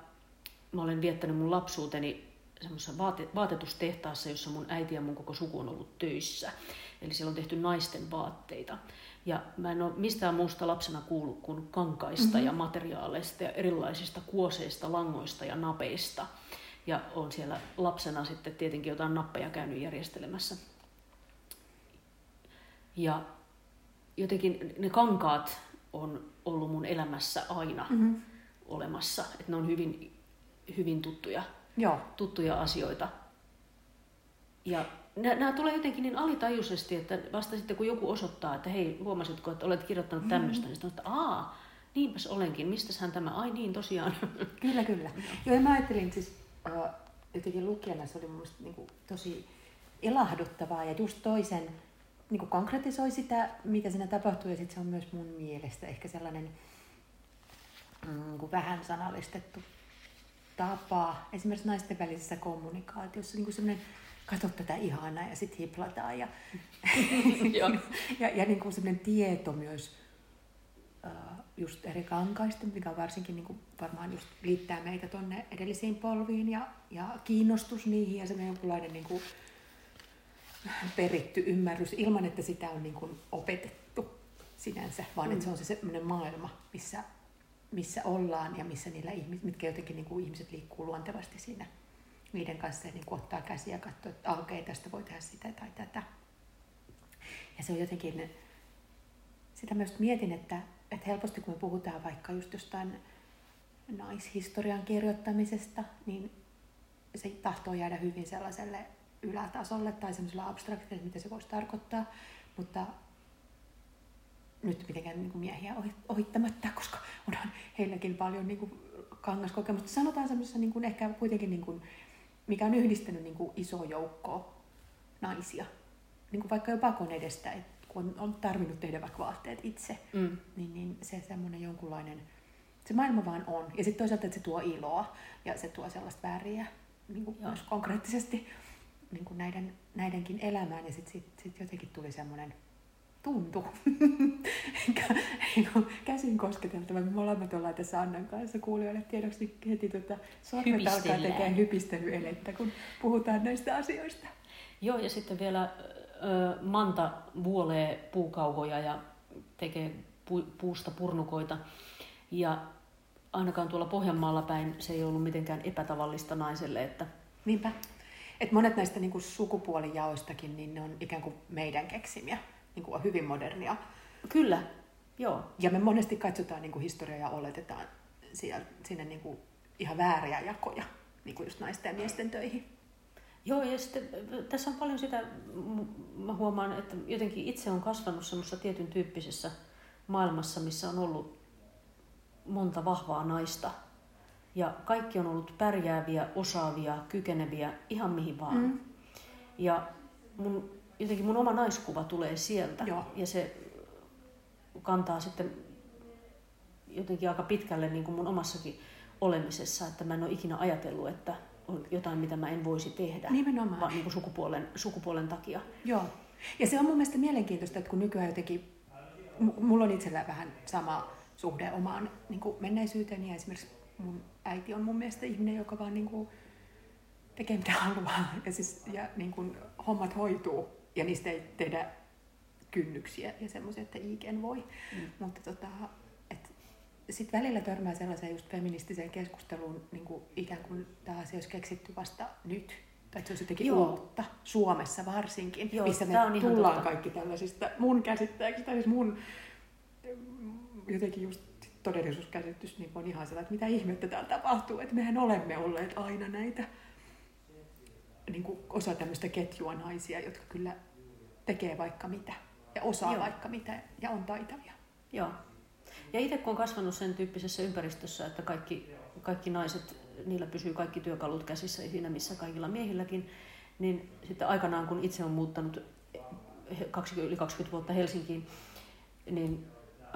mä olen viettänyt mun lapsuuteni semmoisessa vaate, vaatetustehtaassa, jossa mun äiti ja mun koko suku on ollut töissä. Eli siellä on tehty naisten vaatteita. Ja mä en ole mistään muusta lapsena kuullut kuin kankaista mm-hmm. ja materiaaleista ja erilaisista kuoseista, langoista ja napeista. Ja on siellä lapsena sitten tietenkin jotain nappeja käynyt järjestelemässä. Ja jotenkin ne kankaat on ollut mun elämässä aina mm-hmm. olemassa. Että ne on hyvin, hyvin tuttuja, Joo. tuttuja asioita. Ja nämä tulee jotenkin niin alitajuisesti, että vasta sitten kun joku osoittaa, että hei, huomasitko, että olet kirjoittanut tämmöistä, mm. niin sitten että aa, niinpäs olenkin, mistä hän tämä, ai niin tosiaan. Kyllä, kyllä. Joo, ja mä ajattelin siis uh, jotenkin lukijana, se oli mun mielestä niin kuin, tosi ilahduttavaa ja just toisen niin kuin konkretisoi sitä, mitä siinä tapahtuu ja sitten se on myös mun mielestä ehkä sellainen mm, kuin vähän sanallistettu tapa, esimerkiksi naisten välisessä kommunikaatiossa, niin kuin sellainen katso tätä ihanaa ja sitten hiplataan. Ja, ja, ja niin kuin sellainen tieto myös uh, just eri kankaista, mikä varsinkin niin kuin varmaan just liittää meitä tuonne edellisiin polviin ja, ja kiinnostus niihin ja semmoinen jonkunlainen niin kuin peritty ymmärrys ilman, että sitä on niin kuin opetettu sinänsä, vaan mm. että se on se semmoinen maailma, missä, missä ollaan ja missä niillä ihmis, mitkä jotenkin niin kuin ihmiset liikkuu luontevasti siinä niiden kanssa ja niin kuin ottaa käsiä ja katsoo, että okei, okay, tästä voi tehdä sitä tai tätä. Ja se on jotenkin, sitä myös mietin, että, että helposti kun me puhutaan vaikka just jostain naishistorian kirjoittamisesta, niin se tahtoo jäädä hyvin sellaiselle ylätasolle tai semmoiselle abstraktille, mitä se voisi tarkoittaa, mutta nyt mitenkään niin kuin miehiä ohittamatta, koska onhan heilläkin paljon niin kuin kangaskokemusta. Sanotaan semmoisessa niin kuin ehkä kuitenkin niin kuin mikä on yhdistänyt niin kuin iso joukko naisia. Niin kuin vaikka jo pakon edestä, että kun on tarvinnut tehdä vaikka vaatteet itse, mm. niin, niin se semmoinen jonkunlainen, se maailma vaan on. Ja sitten toisaalta, että se tuo iloa ja se tuo sellaista väriä niin kuin myös konkreettisesti niin kuin näiden, näidenkin elämään. Ja sitten sit, sit jotenkin tuli semmoinen tuntu. käsin kosketeltava. Me molemmat ollaan tässä Annan kanssa kuulijoille tiedoksi heti tuota, sormet alkaa tekemään hypistelyelettä, kun puhutaan näistä asioista. Joo, ja sitten vielä ö, Manta vuolee puukauhoja ja tekee pu, puusta purnukoita. Ja ainakaan tuolla Pohjanmaalla päin se ei ollut mitenkään epätavallista naiselle. Että... Niinpä. Et monet näistä niin kuin sukupuolijaoistakin, niin ne on ikään kuin meidän keksimiä niin kuin on hyvin modernia. Kyllä, joo. Ja me monesti katsotaan niin kuin historiaa ja oletetaan siellä, sinne niin kuin ihan vääriä jakoja niin kuin just naisten ja miesten töihin. Joo, ja sitten tässä on paljon sitä, mä huomaan, että jotenkin itse on kasvanut semmoisessa tietyn tyyppisessä maailmassa, missä on ollut monta vahvaa naista. Ja kaikki on ollut pärjääviä, osaavia, kykeneviä, ihan mihin vaan. Mm. Ja mun jotenkin mun oma naiskuva tulee sieltä. Joo. Ja se kantaa sitten jotenkin aika pitkälle niin kuin mun omassakin olemisessa, että mä en ole ikinä ajatellut, että on jotain, mitä mä en voisi tehdä. Nimenomaan. Vaan niin kuin sukupuolen, sukupuolen takia. Joo. Ja se on mun mielestä mielenkiintoista, että kun nykyään jotenkin, mulla on itsellä vähän sama suhde omaan niin kuin menneisyyteen, ja esimerkiksi mun äiti on mun mielestä ihminen, joka vaan niin kuin tekee mitä haluaa, ja, siis, ja niin kuin hommat hoituu ja niistä ei tehdä kynnyksiä ja semmoisia, että iken voi. Mm. Mutta tota, sitten välillä törmää sellaiseen just feministiseen keskusteluun, niin kuin ikään kuin tämä asia olisi keksitty vasta nyt. Tai että se olisi jotenkin Joo. uutta, Suomessa varsinkin, Joo, missä me on tullaan totta. kaikki tällaisista mun käsittääkseni, tai siis mun jotenkin just todellisuuskäsitys niin on ihan sellainen, että mitä ihmettä täällä tapahtuu, että mehän olemme olleet aina näitä niin kuin osa tämmöistä ketjua naisia, jotka kyllä tekee vaikka mitä ja osaa Joo. vaikka mitä ja on taitavia. Joo. Ja itse kun on kasvanut sen tyyppisessä ympäristössä, että kaikki, kaikki naiset, niillä pysyy kaikki työkalut käsissä siinä missä kaikilla miehilläkin, niin sitten aikanaan kun itse on muuttanut 20, yli 20 vuotta Helsinkiin, niin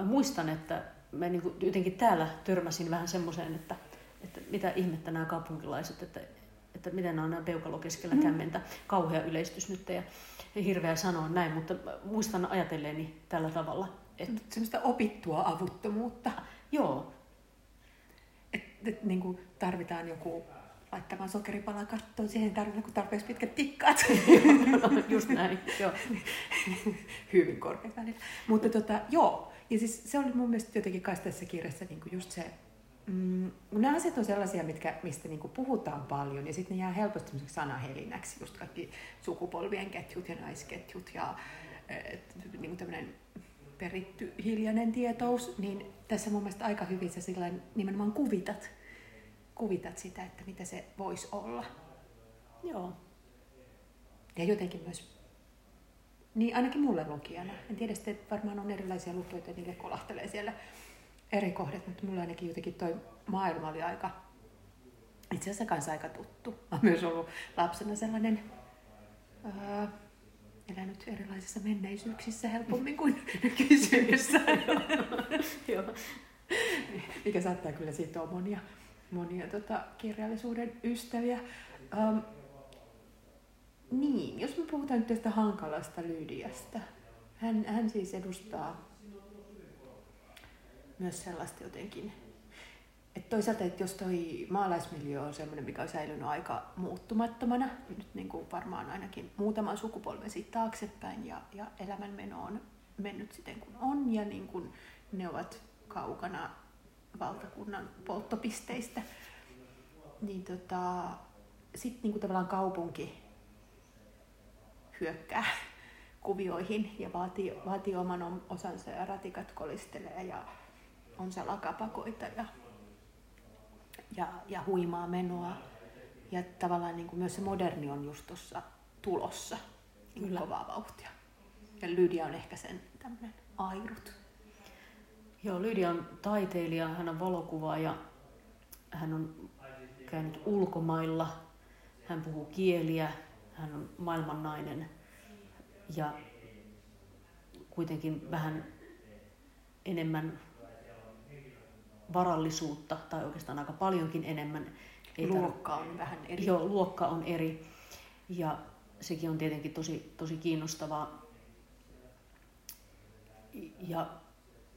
muistan, että mä niin kuin jotenkin täällä törmäsin vähän semmoiseen, että, että mitä ihmettä nämä kaupunkilaiset, että, että miten nämä on nämä peukalo keskellä mm. kämmentä. Kauhea yleistys nyt ja hirveä sanoa näin, mutta muistan ajatelleeni tällä tavalla. Että... Semmoista opittua avuttomuutta. Joo. Että et, niin tarvitaan joku laittamaan sokeripalaa kattoon, siihen ei tarvitse kuin tarpeeksi pitkät tikkaat. Just näin, joo. Hyvin korkeat välillä. Mutta tota, joo, ja siis se oli mun mielestä jotenkin kai tässä kirjassa niin kuin just se, mm, nämä asiat on sellaisia, mitkä, mistä niin kuin puhutaan paljon, ja sitten ne jää helposti sanahelinäksi, just kaikki sukupolvien ketjut ja naisketjut ja et, niin kuin tämmöinen peritty hiljainen tietous, niin tässä mun mielestä aika hyvin sä nimenomaan kuvitat kuvitat sitä, että mitä se voisi olla. Joo. Ja jotenkin myös, niin ainakin mulle lukijana. En tiedä, että varmaan on erilaisia lukijoita, niille kolahtelee siellä eri kohdat, mutta mulle ainakin jotenkin toi maailma oli aika, itse asiassa kanssa aika tuttu. Mä oon myös ollut lapsena sellainen, ää, elänyt erilaisissa menneisyyksissä helpommin kuin nykyisyydessä. Mikä saattaa kyllä siitä on monia monia tota, kirjallisuuden ystäviä. Um, niin, jos me puhutaan nyt tästä hankalasta Lydiasta. Hän, hän siis edustaa myös sellaista jotenkin, että toisaalta, että jos toi maalaismiljö on sellainen, mikä on säilynyt aika muuttumattomana, nyt niin kuin varmaan ainakin muutaman sukupolven siitä taaksepäin, ja, ja elämänmeno on mennyt siten kuin on, ja niin kuin ne ovat kaukana valtakunnan polttopisteistä, niin tota, sitten niinku tavallaan kaupunki hyökkää kuvioihin ja vaatii, vaatii oman osansa ja ratikat kolistelee ja on se lakapakoita ja, ja, ja huimaa menoa. Ja tavallaan niin kuin myös se moderni on just tuossa tulossa niin kovaa vauhtia. Ja Lydia on ehkä sen tämmöinen airut. Joo, Lydia on taiteilija, hän on valokuvaaja, hän on käynyt ulkomailla, hän puhuu kieliä, hän on maailmannainen ja kuitenkin vähän enemmän varallisuutta, tai oikeastaan aika paljonkin enemmän. Ei luokka on vähän eri. Joo, luokka on eri. Ja sekin on tietenkin tosi, tosi kiinnostavaa. Ja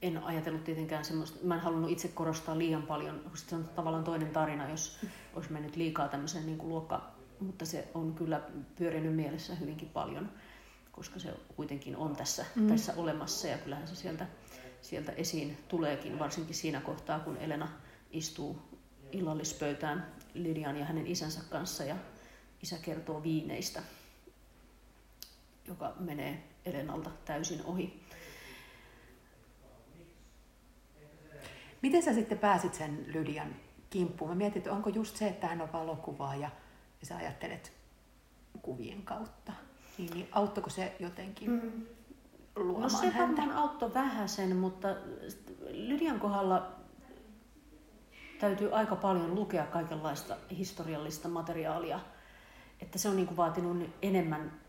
en ajatellut tietenkään semmoista, mä en halunnut itse korostaa liian paljon, koska se on tavallaan toinen tarina, jos olisi mennyt liikaa tämmöiseen niin kuin luokka, mutta se on kyllä pyörinyt mielessä hyvinkin paljon, koska se kuitenkin on tässä, mm. tässä olemassa ja kyllähän se sieltä, sieltä esiin tuleekin, varsinkin siinä kohtaa, kun Elena istuu illallispöytään Lydian ja hänen isänsä kanssa ja isä kertoo viineistä, joka menee Elenalta täysin ohi. Miten sä sitten pääsit sen Lydian kimppuun? Mä mietin, että onko just se, että hän on valokuvaaja ja sä ajattelet kuvien kautta. Niin, niin auttoiko se jotenkin mm. luomaan No se häntä? varmaan auttoi vähän sen, mutta Lydian kohdalla täytyy aika paljon lukea kaikenlaista historiallista materiaalia. Että se on niin kuin vaatinut enemmän,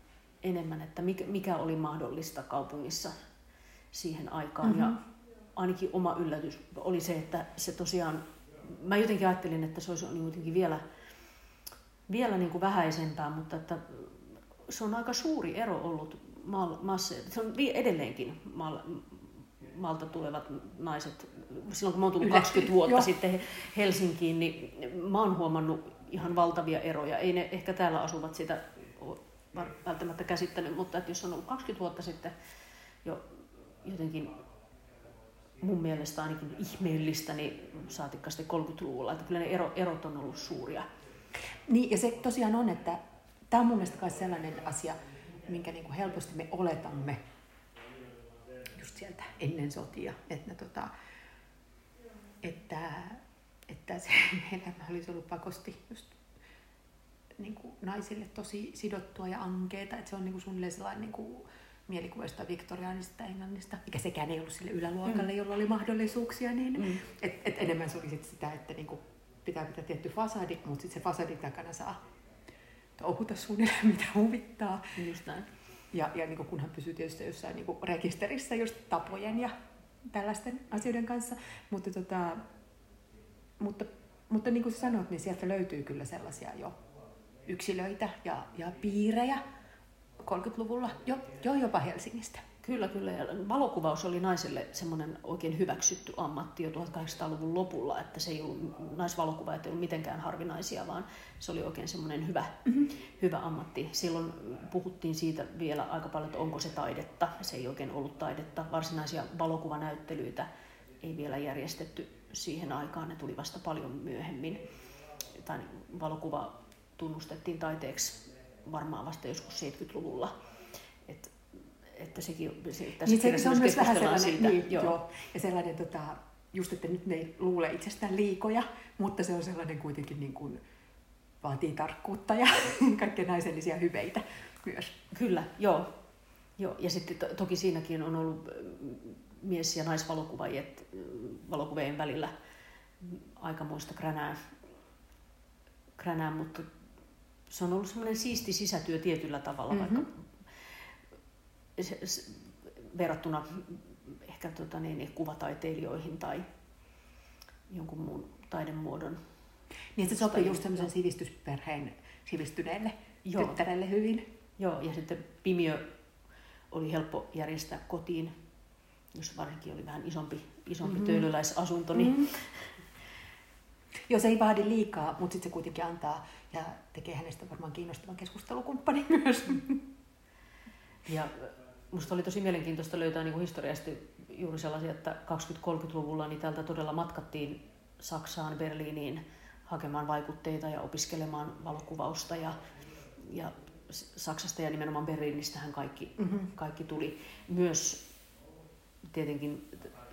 enemmän, että mikä, mikä oli mahdollista kaupungissa siihen aikaan. Mm-hmm. Ja ainakin oma yllätys oli se, että se tosiaan, mä jotenkin ajattelin, että se olisi niin jotenkin vielä, vielä niin kuin vähäisempää, mutta että se on aika suuri ero ollut maassa. Se on edelleenkin maalta tulevat naiset. Silloin kun mä oon tullut 20 vuotta jo. sitten Helsinkiin, niin mä oon huomannut ihan valtavia eroja. Ei ne ehkä täällä asuvat sitä välttämättä käsittänyt, mutta että jos on ollut 20 vuotta sitten jo jotenkin mun mielestä ainakin ihmeellistä, niin saatikka sitten 30-luvulla, että kyllä ne ero, erot on ollut suuria. Niin, ja se tosiaan on, että tämä on mun mielestä myös sellainen asia, minkä niin kuin helposti me oletamme just sieltä ennen sotia, että ne tota, että, että se elämä olisi ollut pakosti just niin kuin naisille tosi sidottua ja ankeeta, että se on niin kuin suunnilleen sellainen niin kuin mielikuva jostain viktoriaanisesta Englannista, mikä sekään ei ollut sille yläluokalle, mm. jolla oli mahdollisuuksia, niin mm. et, et enemmän se oli sit sitä, että niin kuin pitää pitää tietty fasadi, mutta sitten se fasadin takana saa touhuta suunnilleen, mitä huvittaa. Just näin. Ja, ja niin kuin kunhan pysyy tietysti jossain niin rekisterissä just tapojen ja tällaisten asioiden kanssa. Mutta, tota, mutta, mutta niin kuin sanoit, niin sieltä löytyy kyllä sellaisia jo yksilöitä ja, ja piirejä 30-luvulla, jo, jo jopa Helsingistä. Kyllä, kyllä. Ja valokuvaus oli naiselle semmoinen oikein hyväksytty ammatti jo 1800-luvun lopulla, että se ei ollut, naisvalokuvaajat ei ollut mitenkään harvinaisia, vaan se oli oikein semmoinen hyvä, mm-hmm. hyvä ammatti. Silloin puhuttiin siitä vielä aika paljon, että onko se taidetta. Se ei oikein ollut taidetta. Varsinaisia valokuvanäyttelyitä ei vielä järjestetty siihen aikaan, ne tuli vasta paljon myöhemmin. Tai valokuva tunnustettiin taiteeksi varmaan vasta joskus 70-luvulla. Et, että sekin, se, tässä niin se, on myös vähän sellainen, siitä. Niin, joo. joo. Ja sellainen, tota, just että nyt ne ei luule itsestään liikoja, mutta se on sellainen kuitenkin niin kuin, vaatii tarkkuutta ja kaikkea naisellisia hyveitä myös. Kyllä, joo. joo. Ja sitten to, toki siinäkin on ollut mies- ja valokuvien välillä aikamoista kränää, kränää mutta se on ollut semmoinen siisti sisätyö tietyllä tavalla, mm-hmm. vaikka se, se, verrattuna ehkä tota, niin, niin, kuvataiteilijoihin tai jonkun muun taidemuodon. Niin, se sopii just semmoisen sivistysperheen sivistyneelle Joo. tyttärelle hyvin. Joo, ja sitten pimiö oli helppo järjestää kotiin, jos varsinkin oli vähän isompi, isompi mm-hmm. töölöläisasunto, niin mm-hmm. Joo, se ei vaadi liikaa, mutta sitten se kuitenkin antaa ja tekee hänestä varmaan kiinnostavan keskustelukumppani myös. Ja musta oli tosi mielenkiintoista löytää niin historiasta juuri sellaisia, että 20-30-luvulla niin täältä todella matkattiin Saksaan, Berliiniin hakemaan vaikutteita ja opiskelemaan valokuvausta ja, ja Saksasta ja nimenomaan Berliinistähän kaikki, mm-hmm. kaikki tuli. Myös tietenkin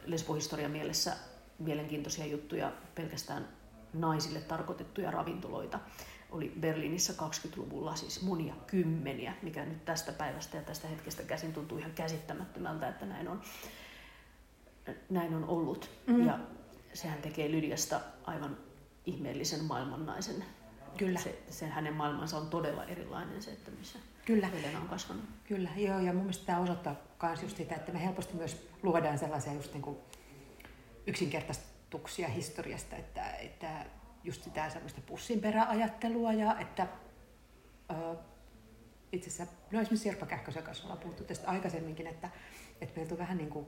lesbohistorian mielessä mielenkiintoisia juttuja pelkästään naisille tarkoitettuja ravintoloita oli Berliinissä 20-luvulla siis monia kymmeniä, mikä nyt tästä päivästä ja tästä hetkestä käsin tuntuu ihan käsittämättömältä, että näin on, näin on ollut. Mm-hmm. Ja sehän tekee Lydiasta aivan ihmeellisen maailmannaisen. Kyllä. Se, se hänen maailmansa on todella erilainen se, että missä Kyllä. Helena on kasvanut. Kyllä, joo, ja mun mielestä tämä osoittaa myös just sitä, että me helposti myös luodaan sellaisia just niin kuin yksinkertaistuksia historiasta, että, että just sitä semmoista pussinperäajattelua ja että ö, itse asiassa, no esimerkiksi Sirpa Kähkösen kanssa ollaan puhuttu tästä aikaisemminkin, että, että meiltä on vähän niin kuin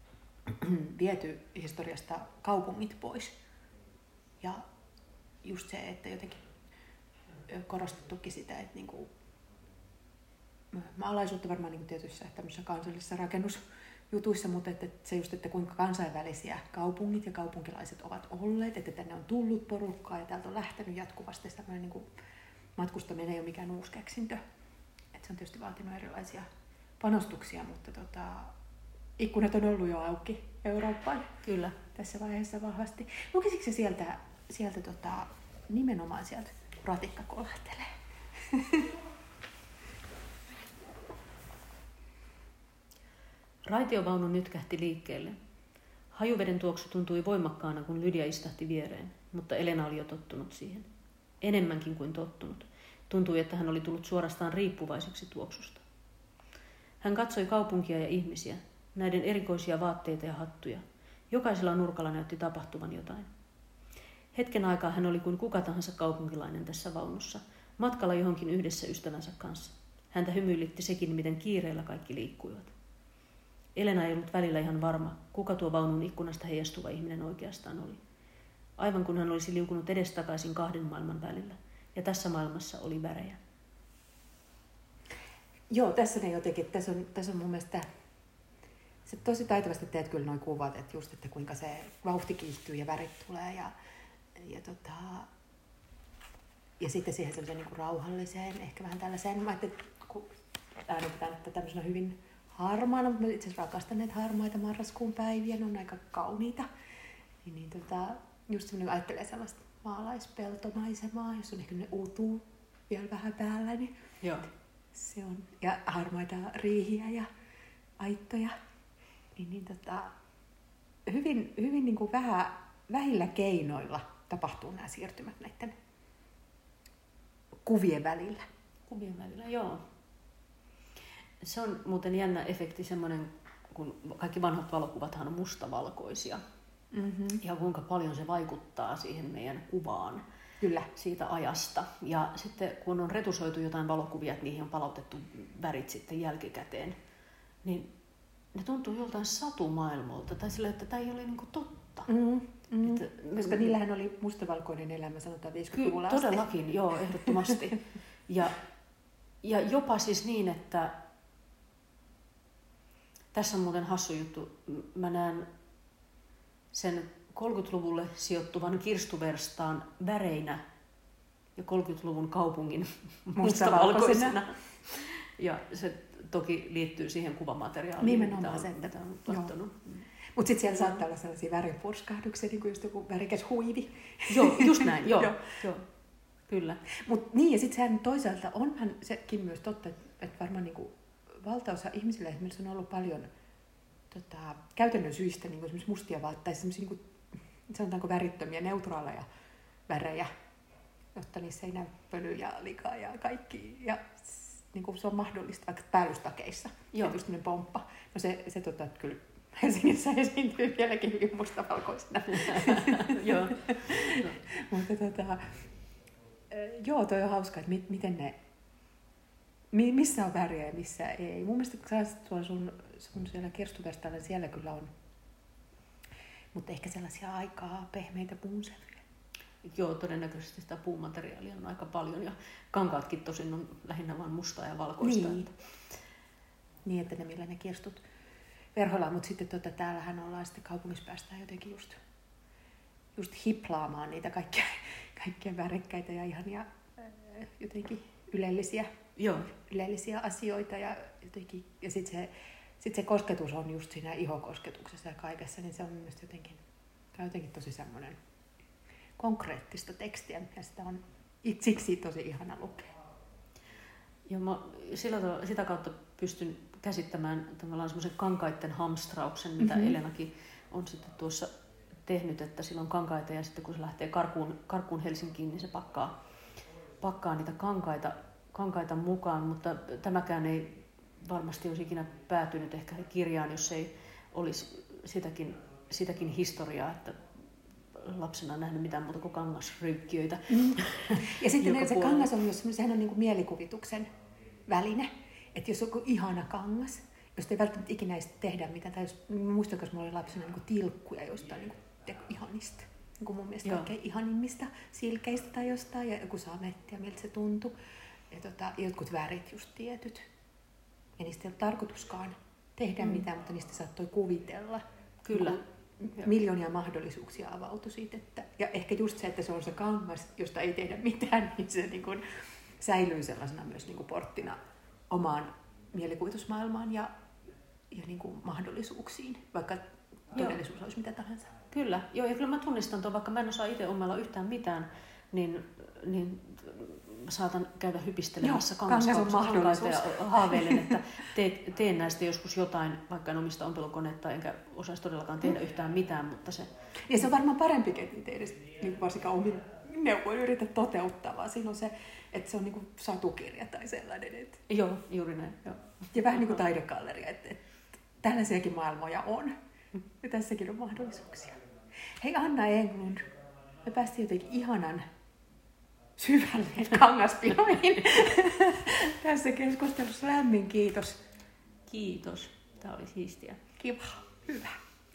viety historiasta kaupungit pois. Ja just se, että jotenkin korostettukin sitä, että niin kuin, maalaisuutta varmaan niin tietyissä tämmöisissä kansallisissa rakennus, jutuissa, mutta että se just, että kuinka kansainvälisiä kaupungit ja kaupunkilaiset ovat olleet, että tänne on tullut porukkaa ja täältä on lähtenyt jatkuvasti tämmöinen niin kuin matkustaminen ei ole mikään uusi keksintö. Että se on tietysti vaatinut erilaisia panostuksia, mutta tota, ikkunat on ollut jo auki Eurooppaan. Kyllä. Tässä vaiheessa vahvasti. Lukisitko se sieltä, sieltä tota, nimenomaan sieltä ratikka kolehtelee? Raitiovaunu nytkähti liikkeelle. Hajuveden tuoksu tuntui voimakkaana, kun Lydia istahti viereen, mutta Elena oli jo tottunut siihen. Enemmänkin kuin tottunut. Tuntui, että hän oli tullut suorastaan riippuvaiseksi tuoksusta. Hän katsoi kaupunkia ja ihmisiä, näiden erikoisia vaatteita ja hattuja. Jokaisella nurkalla näytti tapahtuvan jotain. Hetken aikaa hän oli kuin kuka tahansa kaupunkilainen tässä vaunussa, matkalla johonkin yhdessä ystävänsä kanssa. Häntä hymyilitti sekin, miten kiireellä kaikki liikkuivat. Elena ei ollut välillä ihan varma, kuka tuo vaunun ikkunasta heijastuva ihminen oikeastaan oli. Aivan kun hän olisi liukunut edestakaisin kahden maailman välillä. Ja tässä maailmassa oli värejä. Joo, tässä ne jotenkin, tässä on, tässä on mun mielestä, se tosi taitavasti teet kyllä noin kuvat, että just, että kuinka se vauhti kiihtyy ja värit tulee ja, ja, tota, ja sitten siihen semmoiseen niin rauhalliseen, ehkä vähän tällaiseen, mä ajattelin, kun äänitetään, että tämmöisenä hyvin harmaana, mutta itse asiassa rakastan näitä harmaita marraskuun päiviä, ne on aika kauniita. Niin, niin tota, just semmoinen ajattelee sellaista maalaispeltomaisemaa, jos on ehkä ne uutuu vielä vähän päällä, niin Joo. se on, ja harmaita riihiä ja aittoja, niin, niin tota, hyvin, hyvin niin kuin vähän, vähillä keinoilla tapahtuu nämä siirtymät näiden kuvien välillä. Kuvien välillä, joo. Se on muuten jännä efekti semmoinen, kun kaikki vanhat valokuvathan on mustavalkoisia. Mm-hmm. Ja kuinka paljon se vaikuttaa siihen meidän kuvaan Kyllä. siitä ajasta. Ja sitten kun on retusoitu jotain valokuvia, että niihin on palautettu värit sitten jälkikäteen, niin ne tuntuu joltain satumaailmalta. Tai sillä, että tämä ei ole niinku totta. Mm, mm. Että- Koska niillähän oli mustavalkoinen elämä, sanotaan 50-luvulla Kyllä, asti. todellakin, joo, ehdottomasti. Ja, ja jopa siis niin, että tässä on muuten hassu juttu. Mä näen sen 30-luvulle sijoittuvan kirstuverstaan väreinä ja 30-luvun kaupungin Mustavalkoisena. Ja se toki liittyy siihen kuvamateriaaliin, Nimenomaan mitä se, on, että- mitä on katsonut. Mutta sitten siellä saattaa olla sellaisia värinpurskahduksia, niin kuin just joku värikäs huivi. Joo, just näin, joo. Joo. joo. Kyllä. Mutta niin, ja sitten sehän toisaalta onhan sekin myös totta, että, että varmaan niin kuin valtaosa ihmisillä esimerkiksi on ollut paljon tota, käytännön syistä niin kuin mustia vaatteita, semmoisia niin kuin, sanotaanko värittömiä, neutraaleja värejä, jotta niissä ei näy pölyä ja likaa ja kaikki. Ja niin kuin se on mahdollista vaikka päällystakeissa. Joo. Semmoinen pomppa. No se, se tota, että kyllä Helsingissä esiintyy vieläkin hyvin mustavalkoisena. joo. Mutta tota, joo, toi on hauska, että mit, miten ne, missä on väriä ja missä ei. Mun mielestä tuolla sun, sun siellä kirstuverstailla, siellä kyllä on, mutta ehkä sellaisia aikaa pehmeitä puunsävyjä. Joo, todennäköisesti sitä puumateriaalia on aika paljon ja kankaatkin tosin on lähinnä vain mustaa ja valkoista. Niin. Että- Niin, että ne millä ne kirstut verhoillaan, mutta sitten tota, täällähän ollaan sitten kaupungissa päästään jotenkin just, just hiplaamaan niitä kaikkia, kaikkia värikkäitä ja ihania jotenkin ylellisiä Joo, ylellisiä asioita ja, jotenkin, ja sitten se, sit se kosketus on just siinä ihokosketuksessa ja kaikessa, niin se on mielestäni jotenkin, tää on jotenkin tosi semmoinen konkreettista tekstiä, ja sitä on it- siksi tosi ihana lukea. ja mä sillä tavalla, sitä kautta pystyn käsittämään tavallaan semmoisen kankaiden hamstrauksen, mitä Mhm. mm-hmm. Elenakin on sitten tuossa tehnyt, että sillä on kankaita ja sitten kun se lähtee karkuun, karkuun Helsinkiin, niin se pakkaa, pakkaa niitä kankaita, kankaita mukaan, mutta tämäkään ei varmasti olisi ikinä päätynyt ehkä kirjaan, jos ei olisi sitäkin, sitäkin historiaa, että lapsena nähnyt mitään muuta kuin kangasryykkiöitä. Ja sitten se kangas on myös sehän on niin kuin mielikuvituksen väline. Että jos on joku ihana kangas, josta ei välttämättä ikinä edes tehdä mitään, tai jos, muistan, koska mulla oli lapsena niin kuin tilkkuja jostain niin kuin ihanista. Niin kuin mun mielestä Joo. kaikkein ihanimmista silkeistä tai jostain, ja joku sametti ja miltä se tuntui. Ja tota, jotkut värit just tietyt. Ja niistä ei ole tarkoituskaan tehdä Mm. mitään, mutta niistä saattoi kuvitella. Kyllä. Miljoonia mahdollisuuksia avautui siitä. Että, ja ehkä just se, että se on se kangas, josta ei tehdä mitään, niin se niin kuin säilyy sellaisena myös niin kuin porttina omaan mielikuvitusmaailmaan ja, ja niin kuin mahdollisuuksiin, vaikka todellisuus olisi mitä tahansa. Kyllä, joo, ja kyllä mä tunnistan tuon, vaikka mä en osaa itse omella yhtään mitään, niin, niin saatan käydä hypistelemässä Joo, kangas ja haaveilen, että te, teen näistä joskus jotain, vaikka en omista ompelukonetta, enkä osaisi todellakaan tehdä yhtään mitään, mutta se, Ja se on varmaan parempi, että niitä edes niin varsinkaan omin neuvoin yritä toteuttaa, vaan siinä on se, että se on niin kuin satukirja tai sellainen. Että, joo, juuri näin, joo. ja vähän niin kuin taidegalleria, että, että tällaisiakin maailmoja on. Ja tässäkin on mahdollisuuksia. Hei Anna Englund, me päästiin jotenkin ihanan syvälle kangaspiloihin tässä keskustelussa. Lämmin kiitos. Kiitos, tämä oli siistiä. Kiva. Hyvä.